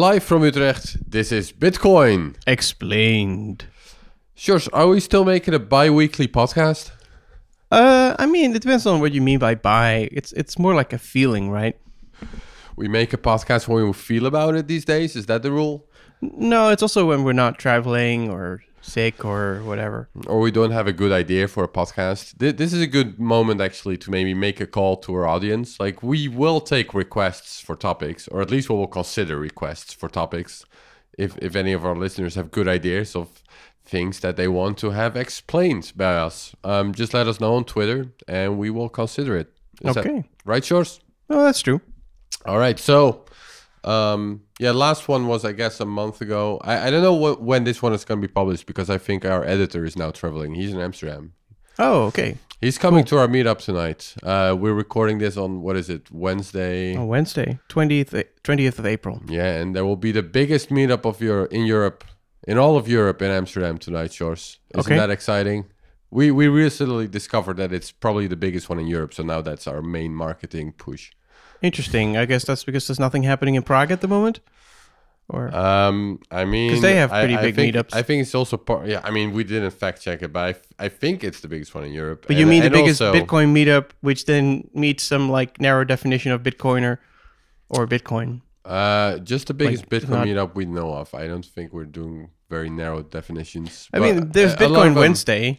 Live from Utrecht, this is Bitcoin. Explained. George, are we still making a bi-weekly podcast? Uh, I mean, it depends on what you mean by "bi." It's it's more like a feeling, right? We make a podcast when we feel about it these days. Is that the rule? No, it's also when we're not traveling or sick or whatever. Or we don't have a good idea for a podcast. Th- This is a good moment actually to maybe make a call to our audience. Like we will take requests for topics, or at least we will consider requests for topics. If if any of our listeners have good ideas of things that they want to have explained by us, um, just let us know on Twitter, and we will consider it. Is Okay. right, Sjors? Oh, that's true. All right. So, um, yeah, last one was I guess a month ago. I, I don't know wh- when this one is going to be published because I think our editor is now traveling. He's in Amsterdam. Oh, okay. He's coming to our meetup tonight. Uh, we're recording this on what is it Wednesday? On Wednesday, twentieth twentieth of April. Yeah, and there will be the biggest meetup of your in Europe, in all of Europe, in Amsterdam tonight. Sjors, isn't Okay. that exciting? We we recently discovered that it's probably the biggest one in Europe, so now that's our main marketing push. Interesting. I guess that's because there's nothing happening in Prague at the moment. Or Um, I mean, because they have pretty I big think- meetups. I think it's also part. Yeah, I mean, we didn't fact check it, but I, f- I think it's the biggest one in Europe. but you And- mean the biggest also- Bitcoin meetup, which then meets some like narrow definition of Bitcoiner or Bitcoin. Uh, just the biggest Like, Bitcoin not- meetup we know of. I don't think we're doing very narrow definitions. I mean, there's uh, Bitcoin them- Wednesday,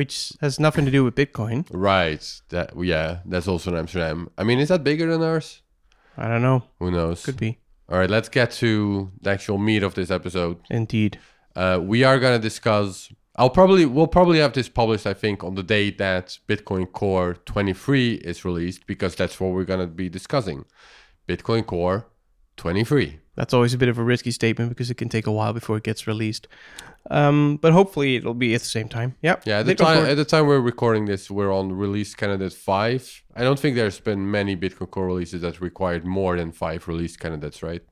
which has nothing to do with Bitcoin. Right. That yeah, that's also in Amsterdam. I mean, is that bigger than ours? I don't know. Who knows? Could be. All right, let's get to the actual meat of this episode. Indeed. Uh, we are gonna discuss. I'll probably we'll probably have this published. I think on the date that Bitcoin Core 23 is released because that's what we're gonna be discussing. Bitcoin Core 23. That's always a bit of a risky statement because it can take a while before it gets released. Um, but hopefully it'll be at the same time. Yep. Yeah, at the time at the time we're recording this, we're on release candidate five. I don't think there's been many Bitcoin Core releases that required more than five release candidates, right?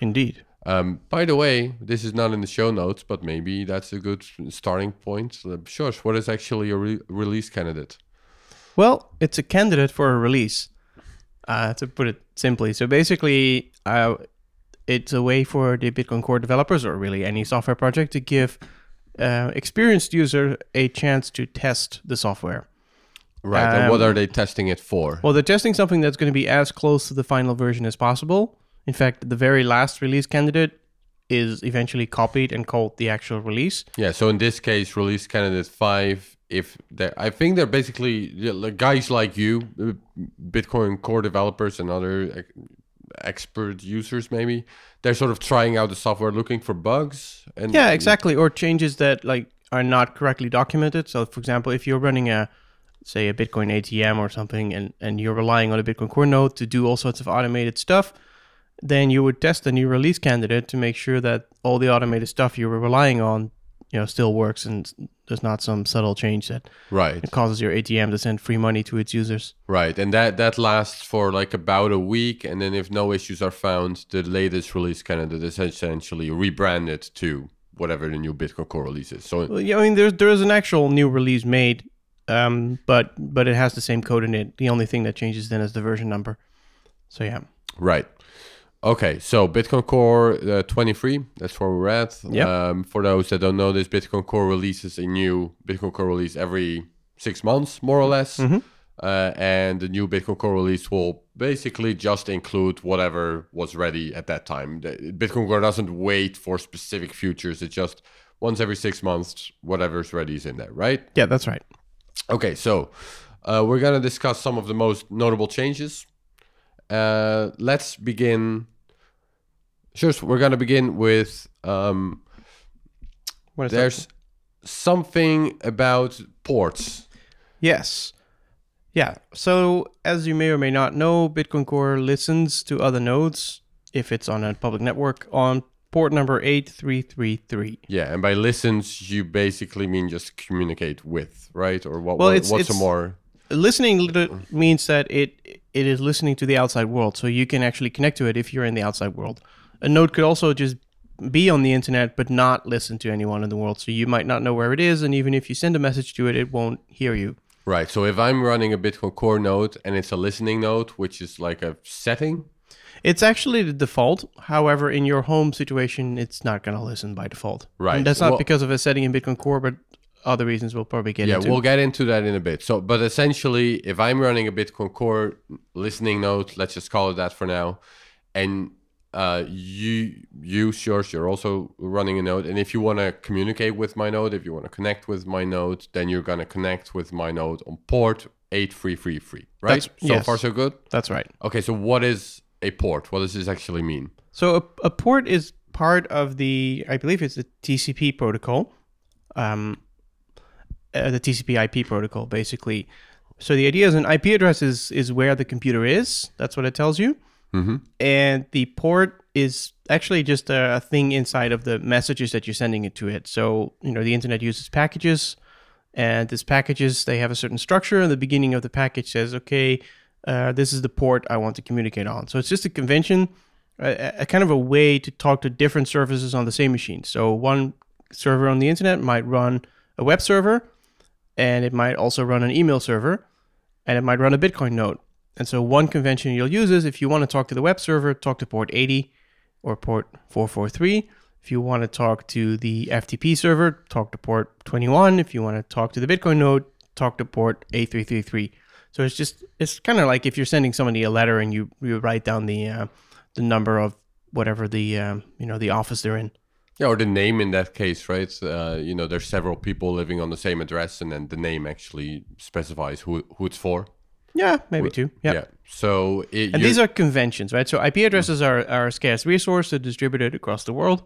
Indeed. Um, by the way, this is not in the show notes, but maybe that's a good starting point. Uh, Sure, what is actually a re- release candidate? Well, it's a candidate for a release, uh, to put it simply. So basically, uh, it's a way for the Bitcoin Core developers, or really any software project, to give uh, experienced user a chance to test the software. Right, and what Um, are they testing it for? Well, they're testing something that's going to be as close to the final version as possible. In fact, the very last release candidate is eventually copied and called the actual release. Yeah, so in this case, release candidate five. If they, I think they're basically like guys like you, uh, Bitcoin core developers and other expert users, maybe they're sort of trying out the software, looking for bugs. And Yeah, exactly. Or changes that like are not correctly documented. So, for example, if you're running a say a Bitcoin ATM or something, and and you're relying on a Bitcoin Core node to do all sorts of automated stuff, then you would test a new release candidate to make sure that all the automated stuff you were relying on, you know, still works and there's not some subtle change that Right, it causes your ATM to send free money to its users. right, and that that lasts for like about a week, and then if no issues are found, the latest release candidate is essentially rebranded to whatever the new Bitcoin core release is. So Well, yeah, I mean, there's there is an actual new release made, um, but but it has the same code in it. The only thing that changes then is the version number. So yeah, Right. Okay, so Bitcoin Core uh, 23, that's where we're at. Yep. Um, for those that don't know this, Bitcoin Core releases a new Bitcoin Core release every six months, more or less. Mhm. Uh, and the new Bitcoin Core release will basically just include whatever was ready at that time. The- Bitcoin Core doesn't wait for specific futures, it just once every six months, whatever's ready is in there, right? yeah, that's right. Okay, so uh, we're going to discuss some of the most notable changes. Uh, let's begin. Sure, we're going to begin with um, What is that? there's something about ports. Yes. Yeah. So, as you may or may not know, Bitcoin Core listens to other nodes if it's on a public network on port number 8333. Yeah, and by listens, you basically mean just communicate with, right? Or what? Well, what- it's- what's a more? Listening means that it it is listening to the outside world, so you can actually connect to it if you're in the outside world. A node could also just be on the internet but not listen to anyone in the world, so you might not know where it is, and even if you send a message to it, it won't hear you. Right. So if I'm running a Bitcoin Core node and it's a listening node, which is like a setting, It's actually the default. However, in your home situation, it's not going to listen by default. Right. And that's not Well- because of a setting in Bitcoin Core, but other reasons we'll probably get yeah, into. we'll get into that in a bit. So, but essentially, if I'm running a Bitcoin Core listening node, let's just call it that for now, and uh, you use yours, you're also running a node, and if you want to communicate with my node, if you want to connect with my node, then you're gonna connect with my node on port eight three three three. Right. That's- so yes. far, so good. That's right. Okay, so what is a port? What does this actually mean? So a, a port is part of the, I believe it's the TCP protocol, um, uh, the TCP IP protocol, basically. So the idea is an IP address is, is where the computer is. That's what it tells you. Mm-hmm. And the port is actually just a, a thing inside of the messages that you're sending it to it. So, you know, the internet uses packages, and these packages, they have a certain structure. And the beginning of the package says, okay, uh, this is the port I want to communicate on. So it's just a convention, a, a kind of a way to talk to different services on the same machine. So one server on the internet might run a web server, and it might also run an email server, and it might run a Bitcoin node. And so one convention you'll use is if you want to talk to the web server, talk to port 80 or port 443. If you want to talk to the FTP server, talk to port 21. If you want to talk to the Bitcoin node, talk to port 8333. So it's just it's kind of like if you're sending somebody a letter and you you write down the uh, the number of whatever the um, you know the office they're in. Yeah, or the name in that case, right? Uh, you know, there's several people living on the same address, and then the name actually specifies who who it's for. Yeah, maybe two. Yeah. Yeah. So it, And these are conventions, right? So IP addresses are, are a scarce resource. They're distributed across the world.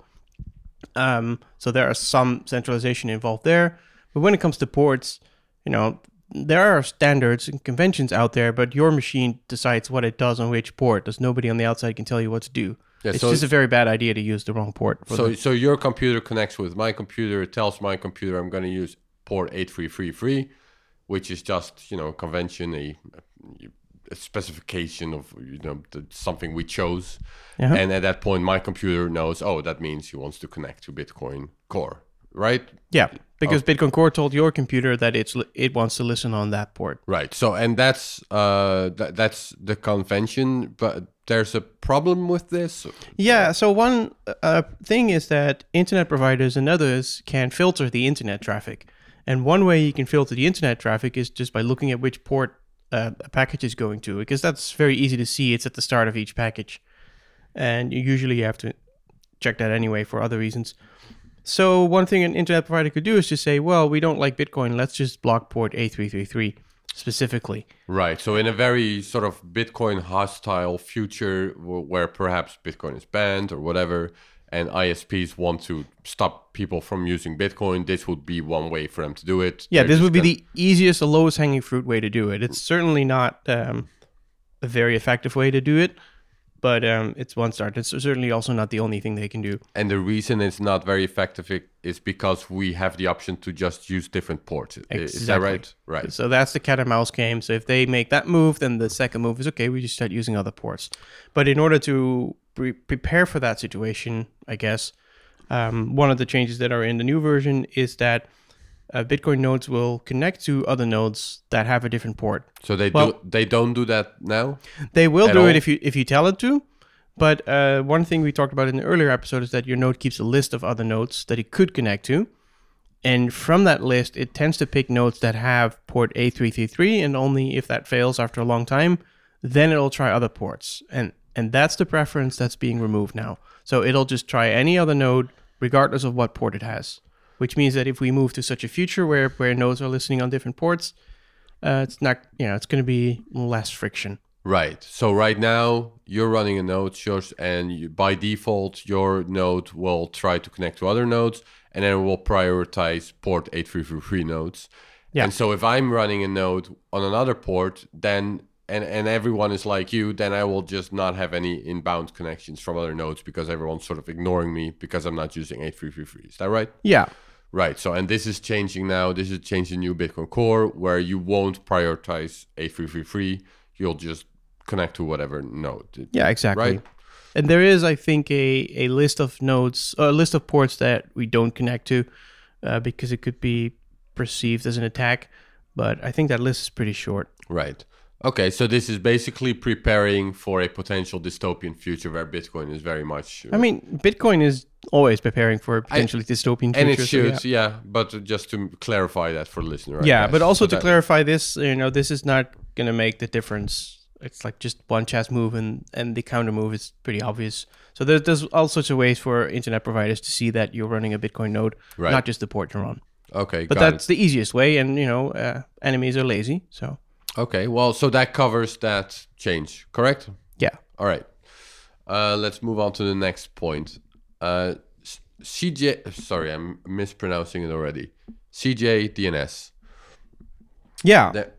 Um, so there are some centralization involved there. But when it comes to ports, you know, there are standards and conventions out there, but your machine decides what it does on which port. There's nobody on the outside can tell you what to do. Yeah, it's so just a very bad idea to use the wrong port. For so the, so your computer connects with my computer. It tells my computer I'm going to use port eight three three three, which is just you know a convention a, a specification of you know the, something we chose. Uh-huh. And at that point, my computer knows. Oh, that means he wants to connect to Bitcoin Core, right? yeah, Oh. because Bitcoin Core told your computer that it's it wants to listen on that port. Right. So, and that's uh, th- that's the convention. But there's a problem with this. Yeah. So one uh, thing is that internet providers and others can filter the internet traffic, and one way you can filter the internet traffic is just by looking at which port uh, a package is going to, because that's very easy to see. It's at the start of each package, and you usually have to check that anyway for other reasons. So one thing an internet provider could do is to say, well, we don't like Bitcoin. Let's just block port 8333 specifically. Right. So, in a very sort of Bitcoin hostile future where perhaps Bitcoin is banned or whatever, and ISPs want to stop people from using Bitcoin, this would be one way for them to do it. Yeah, They're this would be gonna- the easiest, the lowest hanging fruit way to do it. It's certainly not um, a very effective way to do it, but um, it's one start. It's certainly also not the only thing they can do. And the reason it's not very effective is because we have the option to just use different ports. I- Is that right? Right. So that's the cat and mouse game. So if they make that move, then the second move is okay. We just start using other ports. But in order to pre- prepare for that situation, I guess um, one of the changes that are in the new version is that uh, Bitcoin nodes will connect to other nodes that have a different port. So they Well- do they don't do that now. They will do all? it if you if you tell it to. But uh, one thing we talked about in the earlier episode is that your node keeps a list of other nodes that it could connect to, and from that list, it tends to pick nodes that have port 8333, and only if that fails after a long time, then it'll try other ports, and and that's the preference that's being removed now. So it'll just try any other node, regardless of what port it has. Which means that if we move to such a future where where nodes are listening on different ports, uh, it's not you know it's going to be less friction. Right. So right now you're running a node, yours, and you, by default your node will try to connect to other nodes, and then it will prioritize port 8333 nodes. Yeah. And so if I'm running a node on another port, then and and everyone is like you, then I will just not have any inbound connections from other nodes because everyone's sort of ignoring me because I'm not using 8333. Is that right? Yeah, Right. So, and this is changing now. This is changing new Bitcoin Core where you won't prioritize 8333. You'll just connect to whatever node. Yeah, exactly. Right. And there is, I think, a, a list of nodes, a list of ports that we don't connect to uh, because it could be perceived as an attack. But I think that list is pretty short. Right. Okay, so this is basically preparing for a potential dystopian future where Bitcoin is very much. I mean, Bitcoin is always preparing for a potentially dystopian future. and it so should, yeah. yeah. But just to clarify that for the listener. I Yeah, guess. but also So to that- clarify this, you know, this is not going to make the difference. It's like just one chess move, and and the counter move is pretty obvious. So there's there's all sorts of ways for internet providers to see that you're running a Bitcoin node, Right. not just the port you're on. Okay, But that's the easiest way, and you know, uh, enemies are lazy, so. Okay, well, so that covers that change, correct? yeah. All right. Uh, let's move on to the next point. Uh, CJ, sorry, I'm mispronouncing it already. CJDNS. Yeah, That,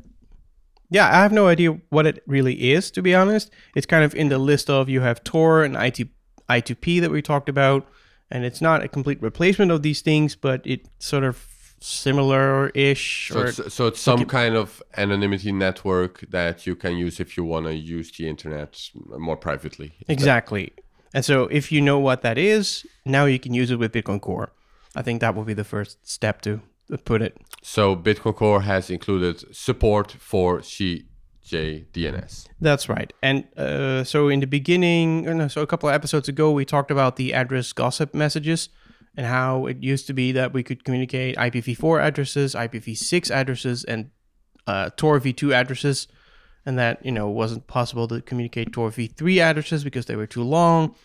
yeah. I have no idea what it really is, to be honest. It's kind of in the list of you have Tor and IT, I2P that we talked about, and it's not a complete replacement of these things, but it's sort of similar-ish. so, or it's, so it's some kind of anonymity network that you can use if you want to use the internet more privately. exactly. And so, if you know what that is, now you can use it with Bitcoin Core. I think that will be the first step to put it. So Bitcoin Core has included support for CJ DNS. That's right. And uh, so in the beginning, uh, no, so a couple of episodes ago, we talked about the address gossip messages and how it used to be that we could communicate IPv4 addresses, IPv6 addresses, and uh, Tor v2 addresses, and that you know wasn't possible to communicate Tor v3 addresses because they were too long,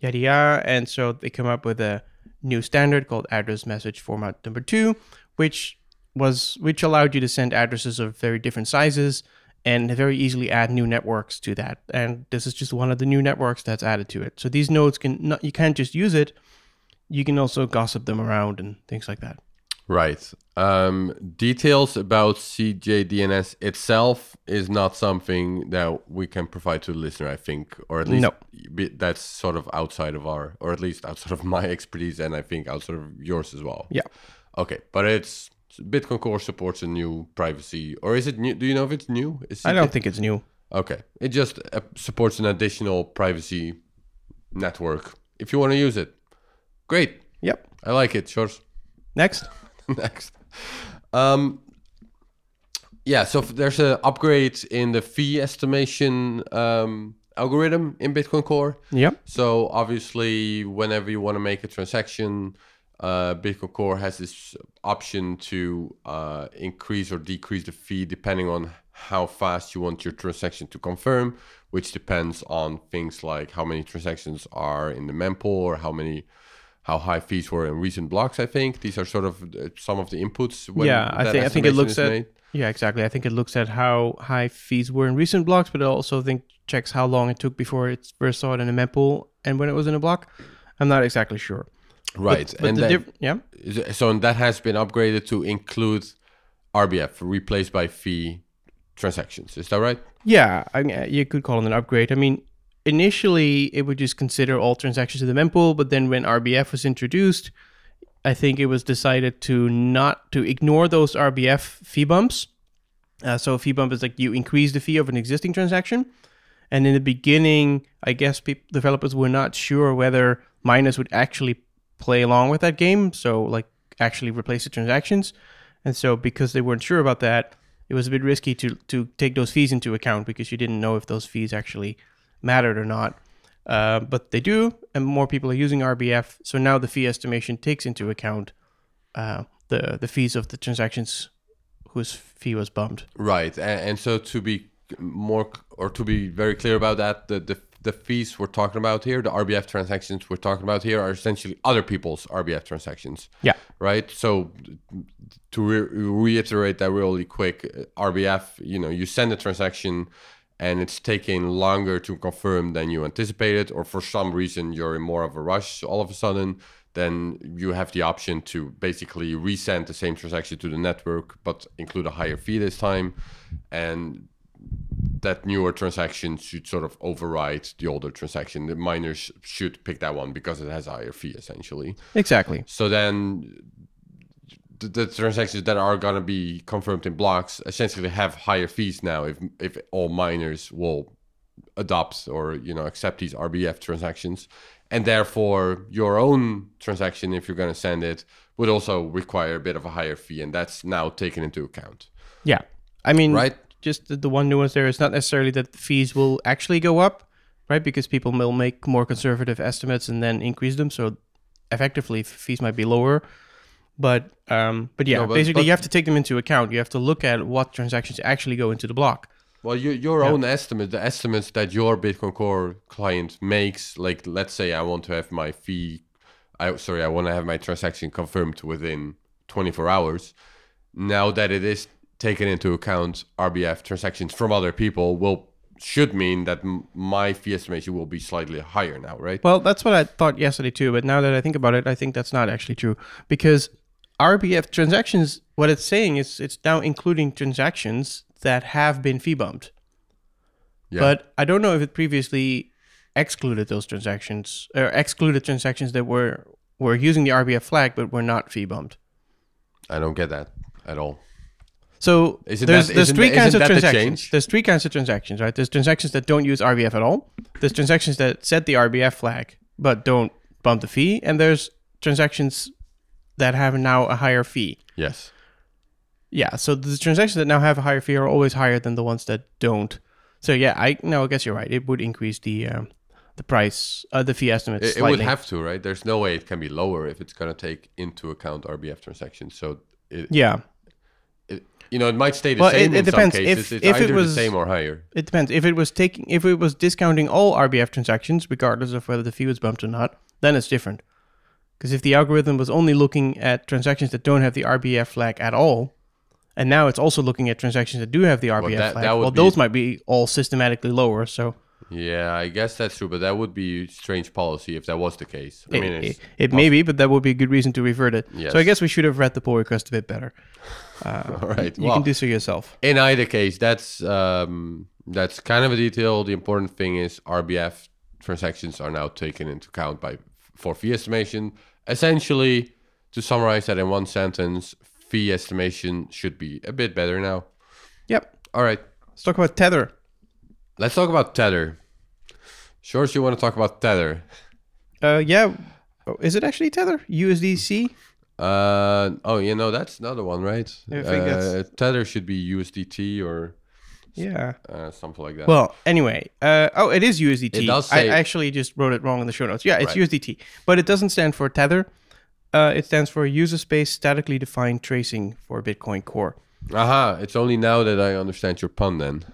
yada yada. And so they come up with a new standard called address message format number two, which was which allowed you to send addresses of very different sizes and very easily add new networks to that. And this is just one of the new networks that's added to it. So these nodes can not you can't just use it, you can also gossip them around and things like that. Right. Um, details about CJDNS itself is not something that we can provide to the listener, I think, or at least No. be- that's sort of outside of our, or at least outside of my expertise, and I think outside of yours as well. Yeah. Okay, but it's Bitcoin Core supports a new privacy, or is it new? Do you know if it's new? Is I don't think it's new. Okay, it just uh, supports an additional privacy network if you want to use it. Great, Yep. I like it. Sure. Next. Next. Um, yeah, so there's an upgrade in the fee estimation um, algorithm in Bitcoin Core. Yep. So obviously, whenever you want to make a transaction, uh, Bitcoin Core has this option to uh, increase or decrease the fee depending on how fast you want your transaction to confirm, which depends on things like how many transactions are in the mempool or how many how high fees were in recent blocks. I think these are sort of uh, some of the inputs. When yeah, I think I think it looks at made. yeah exactly. I think it looks at how high fees were in recent blocks, but it also think checks how long it took before it first saw it in a mempool and when it was in a block. I'm not exactly sure. right, But and the then, diff- yeah. So that has been upgraded to include RBF, replace by fee transactions. Is that right? Yeah, I mean, you could call it an upgrade. I mean, initially it would just consider all transactions in the mempool, but then when RBF was introduced, I think it was decided to not to ignore those RBF fee bumps. Uh, so a fee bump is like you increase the fee of an existing transaction, and in the beginning, I guess peop developers were not sure whether miners would actually play along with that game, so like actually replace the transactions. And so because they weren't sure about that, it was a bit risky to to take those fees into account because you didn't know if those fees actually mattered or not. Uh, but they do, and more people are using RBF. So now the fee estimation takes into account uh, the the fees of the transactions whose fee was bumped. Right, and, and so to be more or to be very clear about that, the, the the fees we're talking about here, the RBF transactions we're talking about here, are essentially other people's RBF transactions. Yeah. Right. So to re- reiterate that really quick, uh, RBF, you know, you send a transaction. And it's taking longer to confirm than you anticipated, or for some reason you're in more of a rush all of a sudden, then you have the option to basically resend the same transaction to the network, but include a higher fee this time. And that newer transaction should sort of override the older transaction. The miners should pick that one because it has a higher fee, essentially. Exactly. So then the, the transactions that are going to be confirmed in blocks essentially have higher fees now if if all miners will adopt or you know accept these RBF transactions and therefore your own transaction if you're going to send it would also require a bit of a higher fee and that's now taken into account Yeah. I mean, right just the, the one nuance there is not necessarily that the fees will actually go up, right? Because people will make more conservative estimates and then increase them. So effectively, fees might be lower. But um, but yeah, No, but- basically but- you have to take them into account. You have to look at what transactions actually go into the block. Well, your your Yeah. own estimate, the estimates that your Bitcoin Core client makes, like let's say I want to have my fee, I sorry, I want to have my transaction confirmed within 24 hours. Now that it is taken into account, RBF transactions from other people will should mean that m- my fee estimation will be slightly higher now, right? Well, that's what I thought yesterday too. But now that I think about it, I think that's not actually true because RBF transactions. What it's saying is it's now including transactions that have been fee bumped. Yeah. But I don't know if it previously excluded those transactions or excluded transactions that were were using the RBF flag but were not fee bumped. I don't get that at all. So Isn't there's that- there's three kinds of that the transactions. There's three kinds of transactions, right? There's transactions that don't use RBF at all. There's transactions that set the RBF flag but don't bump the fee, and there's transactions that have now a higher fee. Yes. Yeah, so the transactions that now have a higher fee are always higher than the ones that don't. So yeah, I no, I guess you're right. It would increase the um, the price, uh, the fee estimate It, it would have to, right? There's no way it can be lower if it's going to take into account RBF transactions. So it, yeah, it, you know, it might stay the Well, same it- it in depends. some If- it's if it was- the same or higher. it depends. If it was taking, if it was discounting all RBF transactions, regardless of whether the fee was bumped or not, then it's different. Because if the algorithm was only looking at transactions that don't have the RBF flag at all, and now it's also looking at transactions that do have the RBF that- flag, that well, be- those might be all systematically lower. So Yeah, I guess that's true, but that would be strange policy if that was the case. I it, mean, it, it's, it may be, but that would be a good reason to revert it. Yes. So I guess we should have read the pull request a bit better. all right. You well, can do so yourself. in either case, that's um, that's kind of a detail. The important thing is RBF transactions are now taken into account by for fee estimation. Essentially, to summarize that in one sentence, fee estimation should be a bit better now. Yep. All right. Let's talk about Tether. Let's talk about Tether. George, you want to talk about Tether? Uh, yeah. Oh, Is it actually Tether? USDC? Uh, oh, you know, that's another one, right? Uh, Tether should be USDT or Yeah. uh, something like that. Well, anyway, uh, oh, it is USDT. It does I actually just wrote it wrong in the show notes. Yeah, it's Right. USDT, but it doesn't stand for Tether. Uh, it stands for User Space Statically Defined Tracing for Bitcoin Core. Aha, it's only now that I understand your pun then.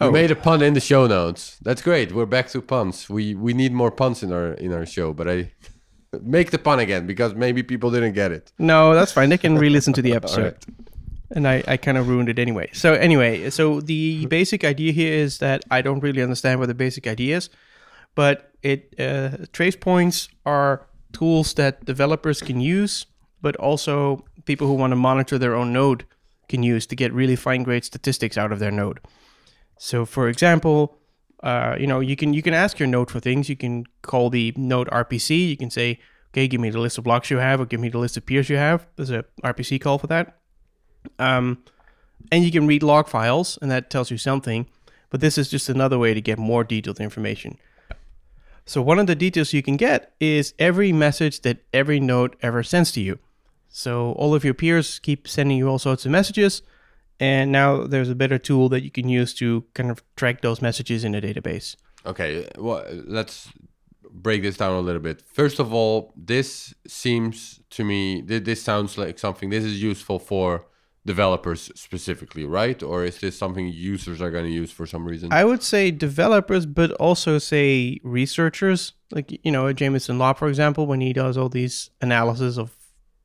We Oh. made a pun in the show notes. That's great. We're back to puns. We we need more puns in our in our show, but I make the pun again because maybe people didn't get it. No, that's fine. They can re-listen to the episode. And I, I kind of ruined it anyway. So anyway, so the basic idea here is that I don't really understand what the basic idea is, but it uh, trace points are tools that developers can use, but also people who want to monitor their own node can use to get really fine-grained statistics out of their node. So, for example, uh, you know, you can you can ask your node for things. You can call the node RPC. You can say, okay, give me the list of blocks you have, or give me the list of peers you have. There's a RPC call for that. Um, and you can read log files, and that tells you something. But this is just another way to get more detailed information. So one of the details you can get is every message that every node ever sends to you. So all of your peers keep sending you all sorts of messages, and now there's a better tool that you can use to kind of track those messages in a database. Okay, well, let's break this down a little bit. First of all, this seems to me th- this sounds like something this is useful for developers specifically, right? Or is this something users are going to use for some reason? I would say developers, but also say researchers, like you know, Jameson Lopp, for example, when he does all these analysis of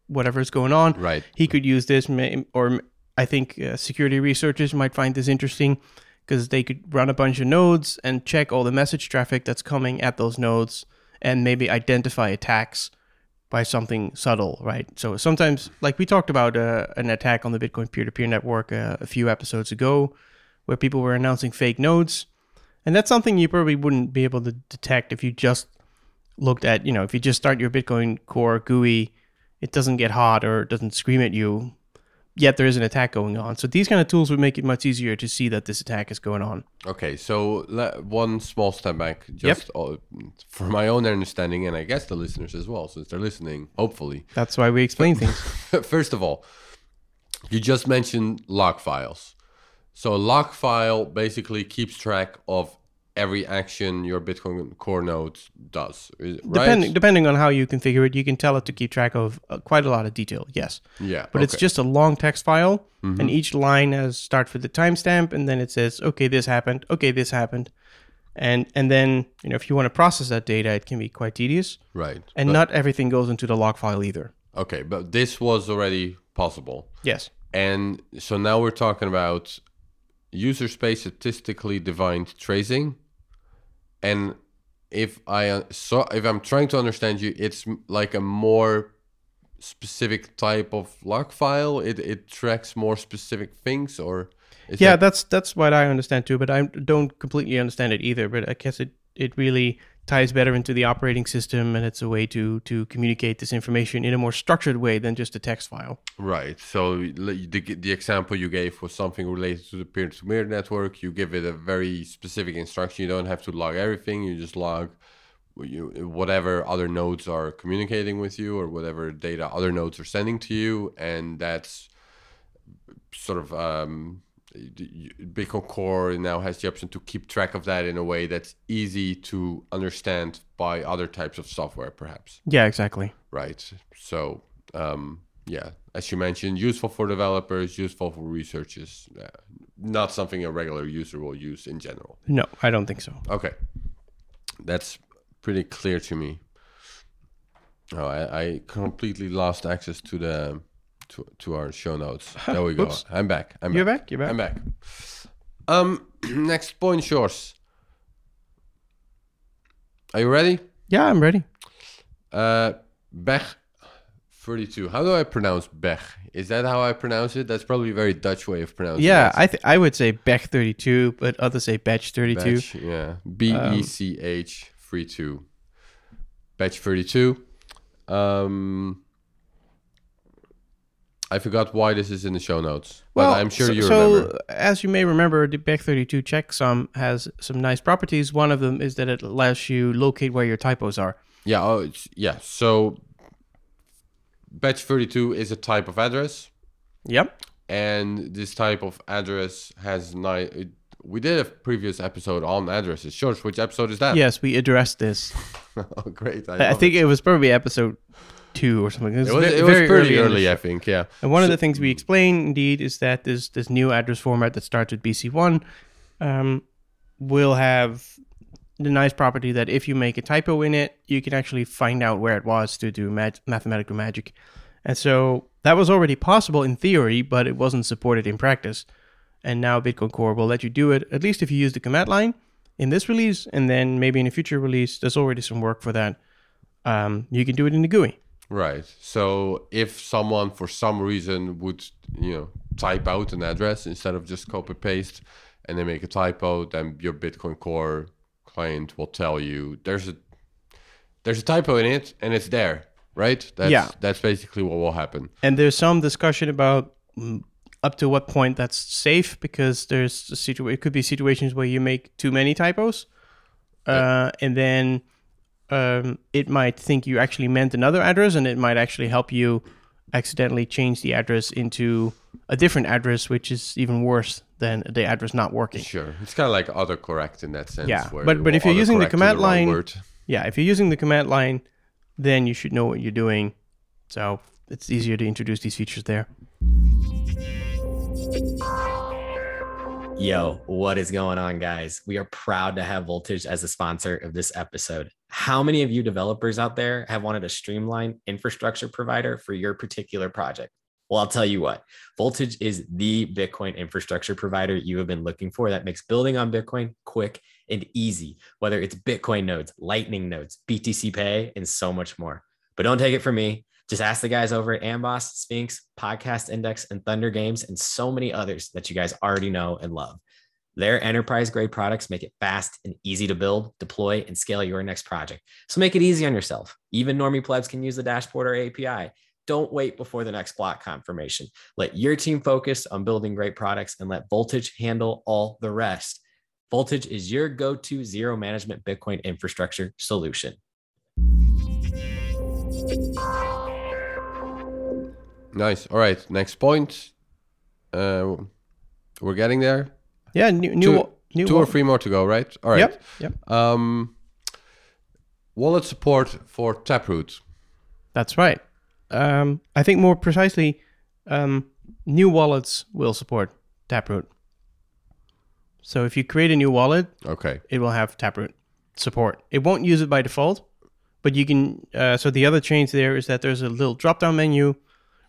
whatever's going on, right. he could use this. Or I think uh, security researchers might find this interesting because they could run a bunch of nodes and check all the message traffic that's coming at those nodes, and maybe identify attacks by something subtle, right? So sometimes, like we talked about uh, an attack on the Bitcoin peer-to-peer network uh, a few episodes ago, where people were announcing fake nodes, and that's something you probably wouldn't be able to detect if you just looked at, you know, if you just start your Bitcoin Core GUI, it doesn't get hot or it doesn't scream at you, yet there is an attack going on. So these kind of tools would make it much easier to see that this attack is going on. Okay, so le- one small step back, just uh, for my own understanding, and I guess the listeners as well, since they're listening, hopefully. That's why we explain things. First of all, you just mentioned log files. So a log file basically keeps track of every action your Bitcoin Core node does, right? Depending depending on how you configure it, you can tell it to keep track of uh, quite a lot of detail. Yes, yeah, but it's okay. Mm-hmm. just a long text file, and each line has start with the timestamp, and then it says, okay, this happened, okay, this happened, and and then you know if you want to process that data, it can be quite tedious, right. and But- not everything goes into the log file either. okay, but this was already possible. Yes. And so now we're talking about user space statistically defined tracing. And if I uh, so if I'm trying to understand you, it's like a more specific type of log file. It it tracks more specific things, or yeah, that- that's that's what I understand too, but I don't completely understand it either. But I guess it it really ties better into the operating system, and it's a way to to communicate this information in a more structured way than just a text file. right. So the the example you gave was something related to the peer-to-peer network. You give it a very specific instruction. You don't have to log everything. You just log you whatever other nodes are communicating with you or whatever data other nodes are sending to you and that's sort of um, Bitcoin Core now has the option to keep track of that in a way that's easy to understand by other types of software perhaps Yeah, exactly. right so um, yeah as you mentioned useful for developers useful for researchers uh, not something a regular user will use in general No, I don't think so. Okay, that's pretty clear to me. Oh, I, I completely lost access to the to, to our show notes. There we go. Oops. I'm back. I'm You're back. back. You're back. I'm back. Um, next point, yours. Are you ready? Yeah, I'm ready. Uh, Bech. 32. How do I pronounce Bech? Is that how I pronounce it? That's probably a very Dutch way of pronouncing Yeah, it. I th- I would say Bech 32, but others say Batch 32. Batch, yeah. B E C H 32. Batch 32. Um, I forgot why this is in the show notes, but I'm sure so, you so, remember. as you may remember, the Bech 32 checksum has some nice properties. One of them is that it allows you locate where your typos are. Yeah, oh, it's, yeah. So, batch 32 is a type of address, Yep. and this type of address has nice. We did a previous episode on addresses. George, which episode is that? Yes, we addressed this. oh, great. I, I think it was probably episode two or something. it, it was, it was very pretty the early. I think. Yeah. And one of the things we explain, indeed, is that this this new address format that starts with BC1 um, will have the nice property that if you make a typo in it, you can actually find out where it was to do mag- mathematical magic. And so that was already possible in theory, but it wasn't supported in practice. And now Bitcoin Core will let you do it, at least if you use the command line in this release, and then maybe in a future release, there's already some work for that. Um, you can do it in the GUI. Right. So if someone for some reason would, you know, type out an address instead of just copy paste and they make a typo, then your Bitcoin Core client will tell you there's a there's a typo in it and it's there, right? That's, Yeah. That's basically what will happen. and there's some discussion about mm, up to what point that's safe because there's a situa- it could be situations where you make too many typos uh, and then um, it might think you actually meant another address and it might actually help you accidentally change the address into a different address which is even worse than the address not working Sure. It's kind of like autocorrect in that sense. Yeah, where but- but if you're using the command wrong line- word. yeah if you're using the command line then you should know what you're doing so it's easier to introduce these features there Yo, what is going on, guys? We are proud to have Voltage as a sponsor of this episode. How many of you developers out there have wanted a streamlined infrastructure provider for your particular project? Well, I'll tell you what, Voltage is the Bitcoin infrastructure provider you have been looking for that makes building on Bitcoin quick and easy, whether it's Bitcoin nodes, Lightning nodes, BTC Pay, and so much more. But don't take it from me. Just ask the guys over at Amboss, Sphinx, Podcast Index, and Thunder Games, and so many others that you guys already know and love. Their enterprise grade products make it fast and easy to build, deploy, and scale your next project. So make it easy on yourself. Even normie plebs can use the dashboard or API. Don't wait before the next block confirmation. Let your team focus on building great products and let Voltage handle all the rest. Voltage is your go to zero management Bitcoin infrastructure solution. Nice. All right. Next point. Uh, We're getting there. Yeah, new new Two- new Two or three more to go, right? All right. Yep, yep. Um, wallet support for Taproot. That's right. Um, I think more precisely, um, new wallets will support Taproot. So if you create a new wallet, Okay. it will have Taproot support. It won't use it by default, but you can. Uh, so the other change there is that there's a little drop-down menu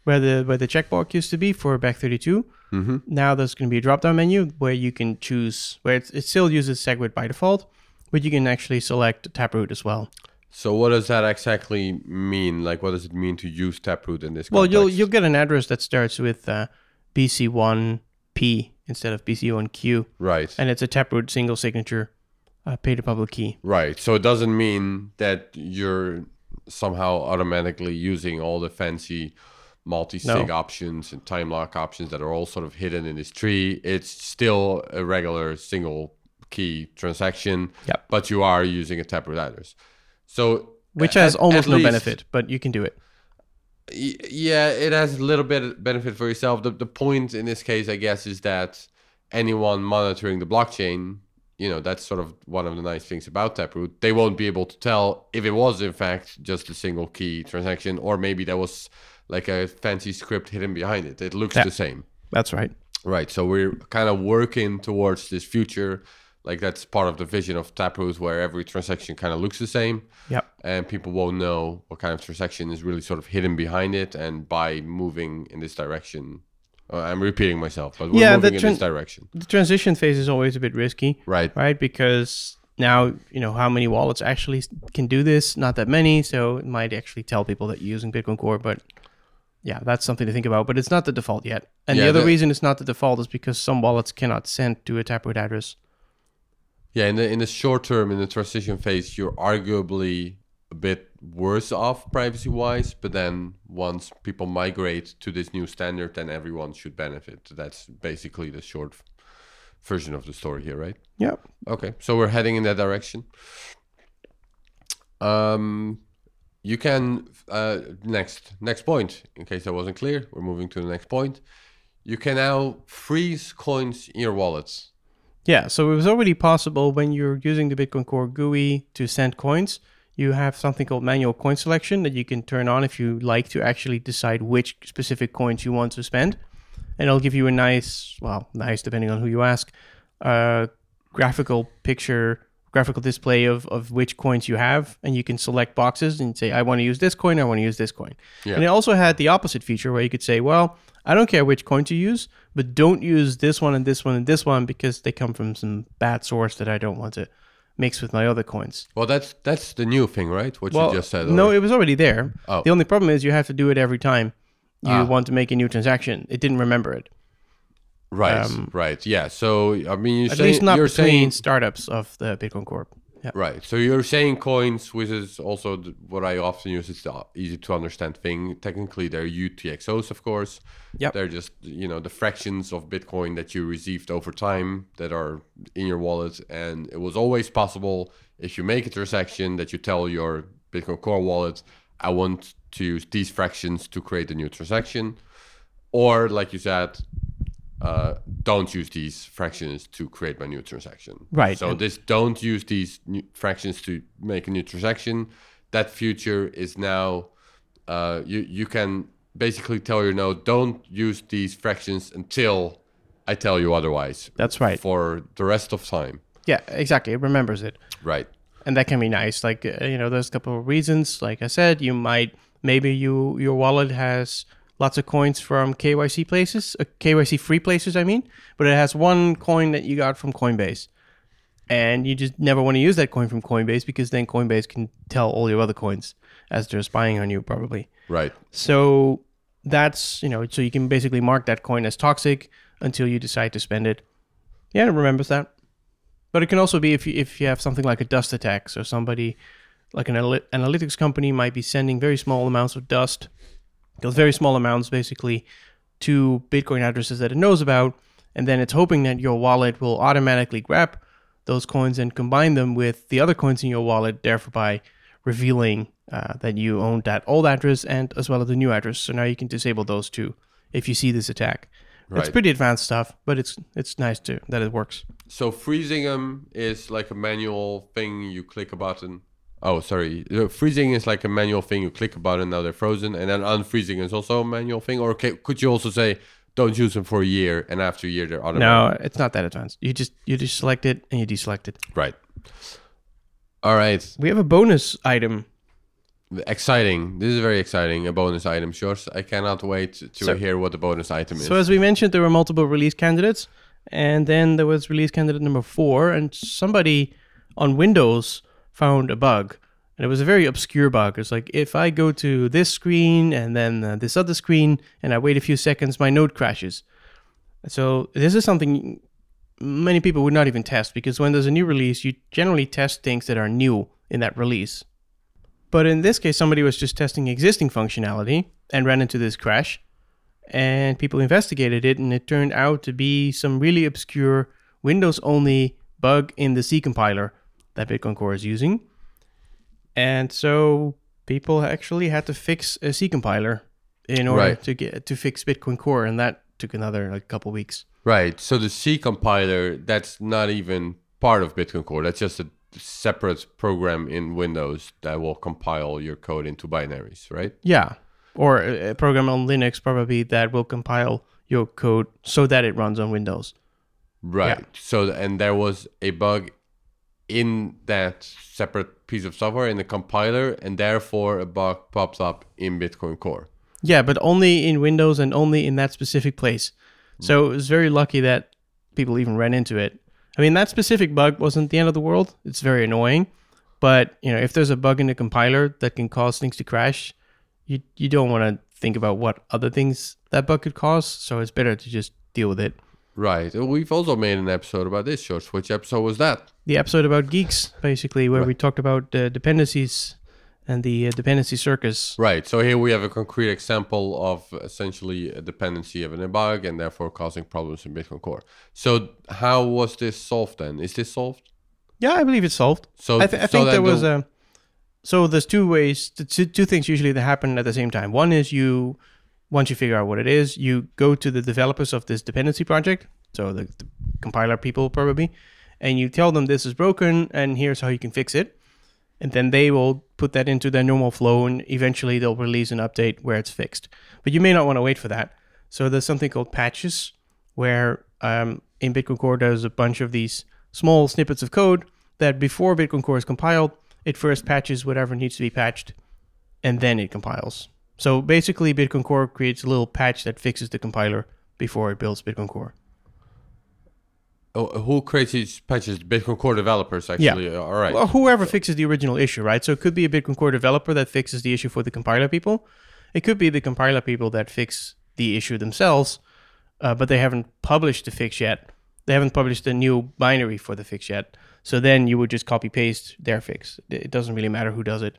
where the where the checkbox used to be for Bech32. Mm-hmm. Now there's going to be a drop-down menu where you can choose where it's, it still uses SegWit by default, but you can actually select Taproot as well. So what does that exactly mean? Like, what does it mean to use Taproot in this? Case? Well, you'll you'll get an address that starts with uh, BC1P instead of BC1Q, right. and it's a Taproot single signature uh, pay to public key. Right. So it doesn't mean that you're somehow automatically using all the fancy multi-sig No. options and time lock options that are all sort of hidden in this tree. It's still a regular single key transaction, Yep. but you are using a Taproot address. So Which at- has almost at no least- benefit, but you can do it. Y- Yeah, it has a little bit of benefit for yourself. The, the point in this case, I guess, is that anyone monitoring the blockchain, you know, that's sort of one of the nice things about Taproot. They won't be able to tell if it was, in fact, just a single key transaction, or maybe there was like a fancy script hidden behind it. It looks Yeah. the same. That's right. Right. So we're kind of working towards this future. Like that's part of the vision of Taproot, where every transaction kind of looks the same Yep. and people won't know what kind of transaction is really sort of hidden behind it. And by moving in this direction, uh, I'm repeating myself, but we're Yeah, moving in this direction, The transition phase is always a bit risky, right? right? Because now you know how many wallets actually can do this. Not that many, so it might actually tell people that you're using Bitcoin Core. But yeah, that's something to think about. But it's not the default yet. And Yeah, the other the- reason it's not the default is because some wallets cannot send to a Taproot address. Yeah, in the in the short term, in the transition phase, you're arguably a bit worse off privacy wise. But then once people migrate to this new standard, then everyone should benefit. That's basically the short version of the story here, right? Yeah. Okay, so we're heading in that direction. Um, you can uh, next next point. In case that wasn't clear, we're moving to the next point. You can now freeze coins in your wallets. Yeah, so it was already possible when you're using the Bitcoin Core GUI to send coins. You have something called manual coin selection that you can turn on if you like to actually decide which specific coins you want to spend. And it'll give you a nice, well, nice depending on who you ask, uh, graphical picture, graphical display of, of which coins you have. And you can select boxes and say, I want to use this coin, I want to use this coin. Yeah. And it also had the opposite feature where you could say, well, I don't care which coin to use, but don't use this one and this one and this one because they come from some bad source that I don't want to mix with my other coins. Well, that's that's the new thing, right? What Well, you just said. no, it was already there. Oh. The only problem is you have to do it every time you Ah. want to make a new transaction. It didn't remember it. Right, um, right, yeah. So I mean, you're At saying least not between saying startups of the Bitcoin Core. Yeah. Right. So you're saying coins, which is also the, what I often use. It's the easy to understand thing. Technically, they're UTXOs, of course. Yep. They're just you know the fractions of Bitcoin that you received over time that are in your wallet, and it was always possible if you make a transaction that you tell your Bitcoin Core wallet, I want to use these fractions to create a new transaction, or like you said. Uh, don't use these fractions to create my new transaction. Right. So this don't use these new fractions to make a new transaction. That future is now uh, you you can basically tell your node don't use these fractions until I tell you otherwise That's right. for the rest of time. Yeah, exactly. It remembers it. Right. and that can be nice like uh, you know there's a couple of reasons like i said you might maybe you your wallet has lots of coins from kyc places uh, kyc free places i mean but it has one coin that you got from coinbase. And you just never want to use that coin from coinbase because then coinbase can tell all your other coins as they're spying on you probably. Right. so that's you know so you can basically mark that coin as toxic until you decide to spend it. Yeah it remembers that. But it can also be if you, if you have something like a dust attack so somebody like an analytics company might be sending very small amounts of dust those very small amounts basically to bitcoin addresses that it knows about and then it's hoping that your wallet will automatically grab those coins and combine them with the other coins in your wallet thereby revealing uh, that you own that old address and as well as the new address so now you can disable those two if you see this attack Right. It's pretty advanced stuff, but it's it's nice too that it works. So freezing them is like a manual thing. You click a button. Oh, sorry. Freezing is like a manual thing. You click a button, now they're frozen, and then unfreezing is also a manual thing. Or could you also say don't use them for a year, and after a year they're automatic? No, it's not that advanced. You just you just select it and you deselect it. Right. All right. We have a bonus item. Exciting. This is very exciting. A bonus item, Sjors. I cannot wait to So- hear what the bonus item is. So as we mentioned, there were multiple release candidates, and then there was release candidate number four, and somebody on Windows found a bug, and it was a very obscure bug. It's like if I go to this screen and then uh, this other screen, and I wait a few seconds, my node crashes. So this is something many people would not even test because when there's a new release, you generally test things that are new in that release. But in this case, somebody was just testing existing functionality and ran into this crash and people investigated it, and it turned out to be some really obscure Windows only bug in the C compiler that Bitcoin Core is using. And so people actually had to fix a C compiler in order Right. to get to fix Bitcoin Core, and that took another like couple weeks. right. So the C compiler, that's not even part of Bitcoin Core. That's just a separate program in Windows that will compile your code into binaries, right? Yeah, or a, a program on Linux probably that will compile your code so that it runs on Windows. Right. So and there was a bug in that separate piece of software in the compiler, and therefore a bug pops up in Bitcoin Core. Yeah, but only in Windows and only in that specific place. So it was very lucky that people even ran into it. I mean, that specific bug wasn't the end of the world. It's very annoying, but you know, if there's a bug in the compiler that can cause things to crash, you you don't want to think about what other things that bug could cause. So it's better to just deal with it. Right. We've also made an episode about this, Sjors. Which episode was that? The episode about Guix, basically, where Right. we talked about the dependencies and the uh, dependency circus. Right. So here we have a concrete example of essentially a dependency of a bug and therefore causing problems in Bitcoin Core. So how was this solved then? Is this solved? Yeah, I believe it's solved. So I, th- I so think there was the- a. So there's two ways, two, two things usually that happen at the same time. One is you, once you figure out what it is, you go to the developers of this dependency project, so the, the compiler people probably, and you tell them this is broken and here's how you can fix it, and then they will put that into their normal flow and eventually they'll release an update where it's fixed. But you may not want to wait for that. So there's something called patches, where um, in Bitcoin Core there's a bunch of these small snippets of code that before Bitcoin Core is compiled, it first patches whatever needs to be patched, and then it compiles. So basically, Bitcoin Core creates a little patch that fixes the compiler before it builds Bitcoin Core. Oh, who creates these patches? Bitcoin Core developers actually. Yeah. All right. Well, whoever fixes the original issue, right? So it could be a Bitcoin Core developer that fixes the issue for the compiler people. It could be the compiler people that fix the issue themselves, uh, but they haven't published the fix yet. They haven't published a new binary for the fix yet. So then you would just copy paste their fix. It doesn't really matter who does it.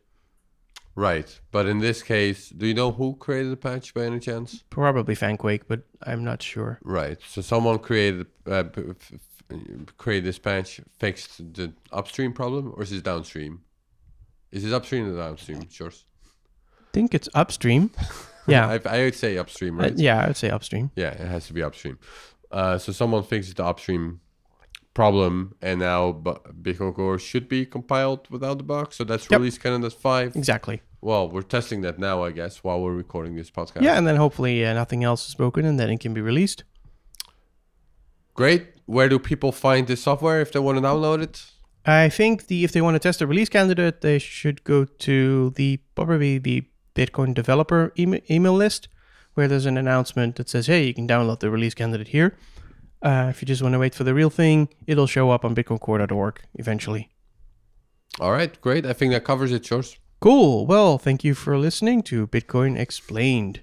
Right. But in this case, do you know who created the patch by any chance? Probably Fanquake, but I'm not sure. Right. So someone created uh, p- f- f- created this patch, fixed the upstream problem, or is it downstream? Is it upstream or downstream? Sure. think it's upstream. Yeah. I, I would say upstream, Uh, right? yeah, I would say upstream. Yeah, it has to be upstream. Uh, so someone fixed the upstream problem, and now Bitcoin Core should be compiled without the bug. So that's Yep. release candidate five. Exactly. Well, we're testing that now, I guess, while we're recording this podcast. Yeah, and then hopefully uh, nothing else is broken and then it can be released. Great. Where do people find this software if they want to download it? I think the if they want to test a release candidate, they should go to the probably the Bitcoin developer email, email list where there's an announcement that says, "Hey, you can download the release candidate here." Uh, if you just want to wait for the real thing, it'll show up on bitcoincore.org eventually. All right, great. I think that covers it, Sjors. Cool. Well, thank you for listening to Bitcoin Explained.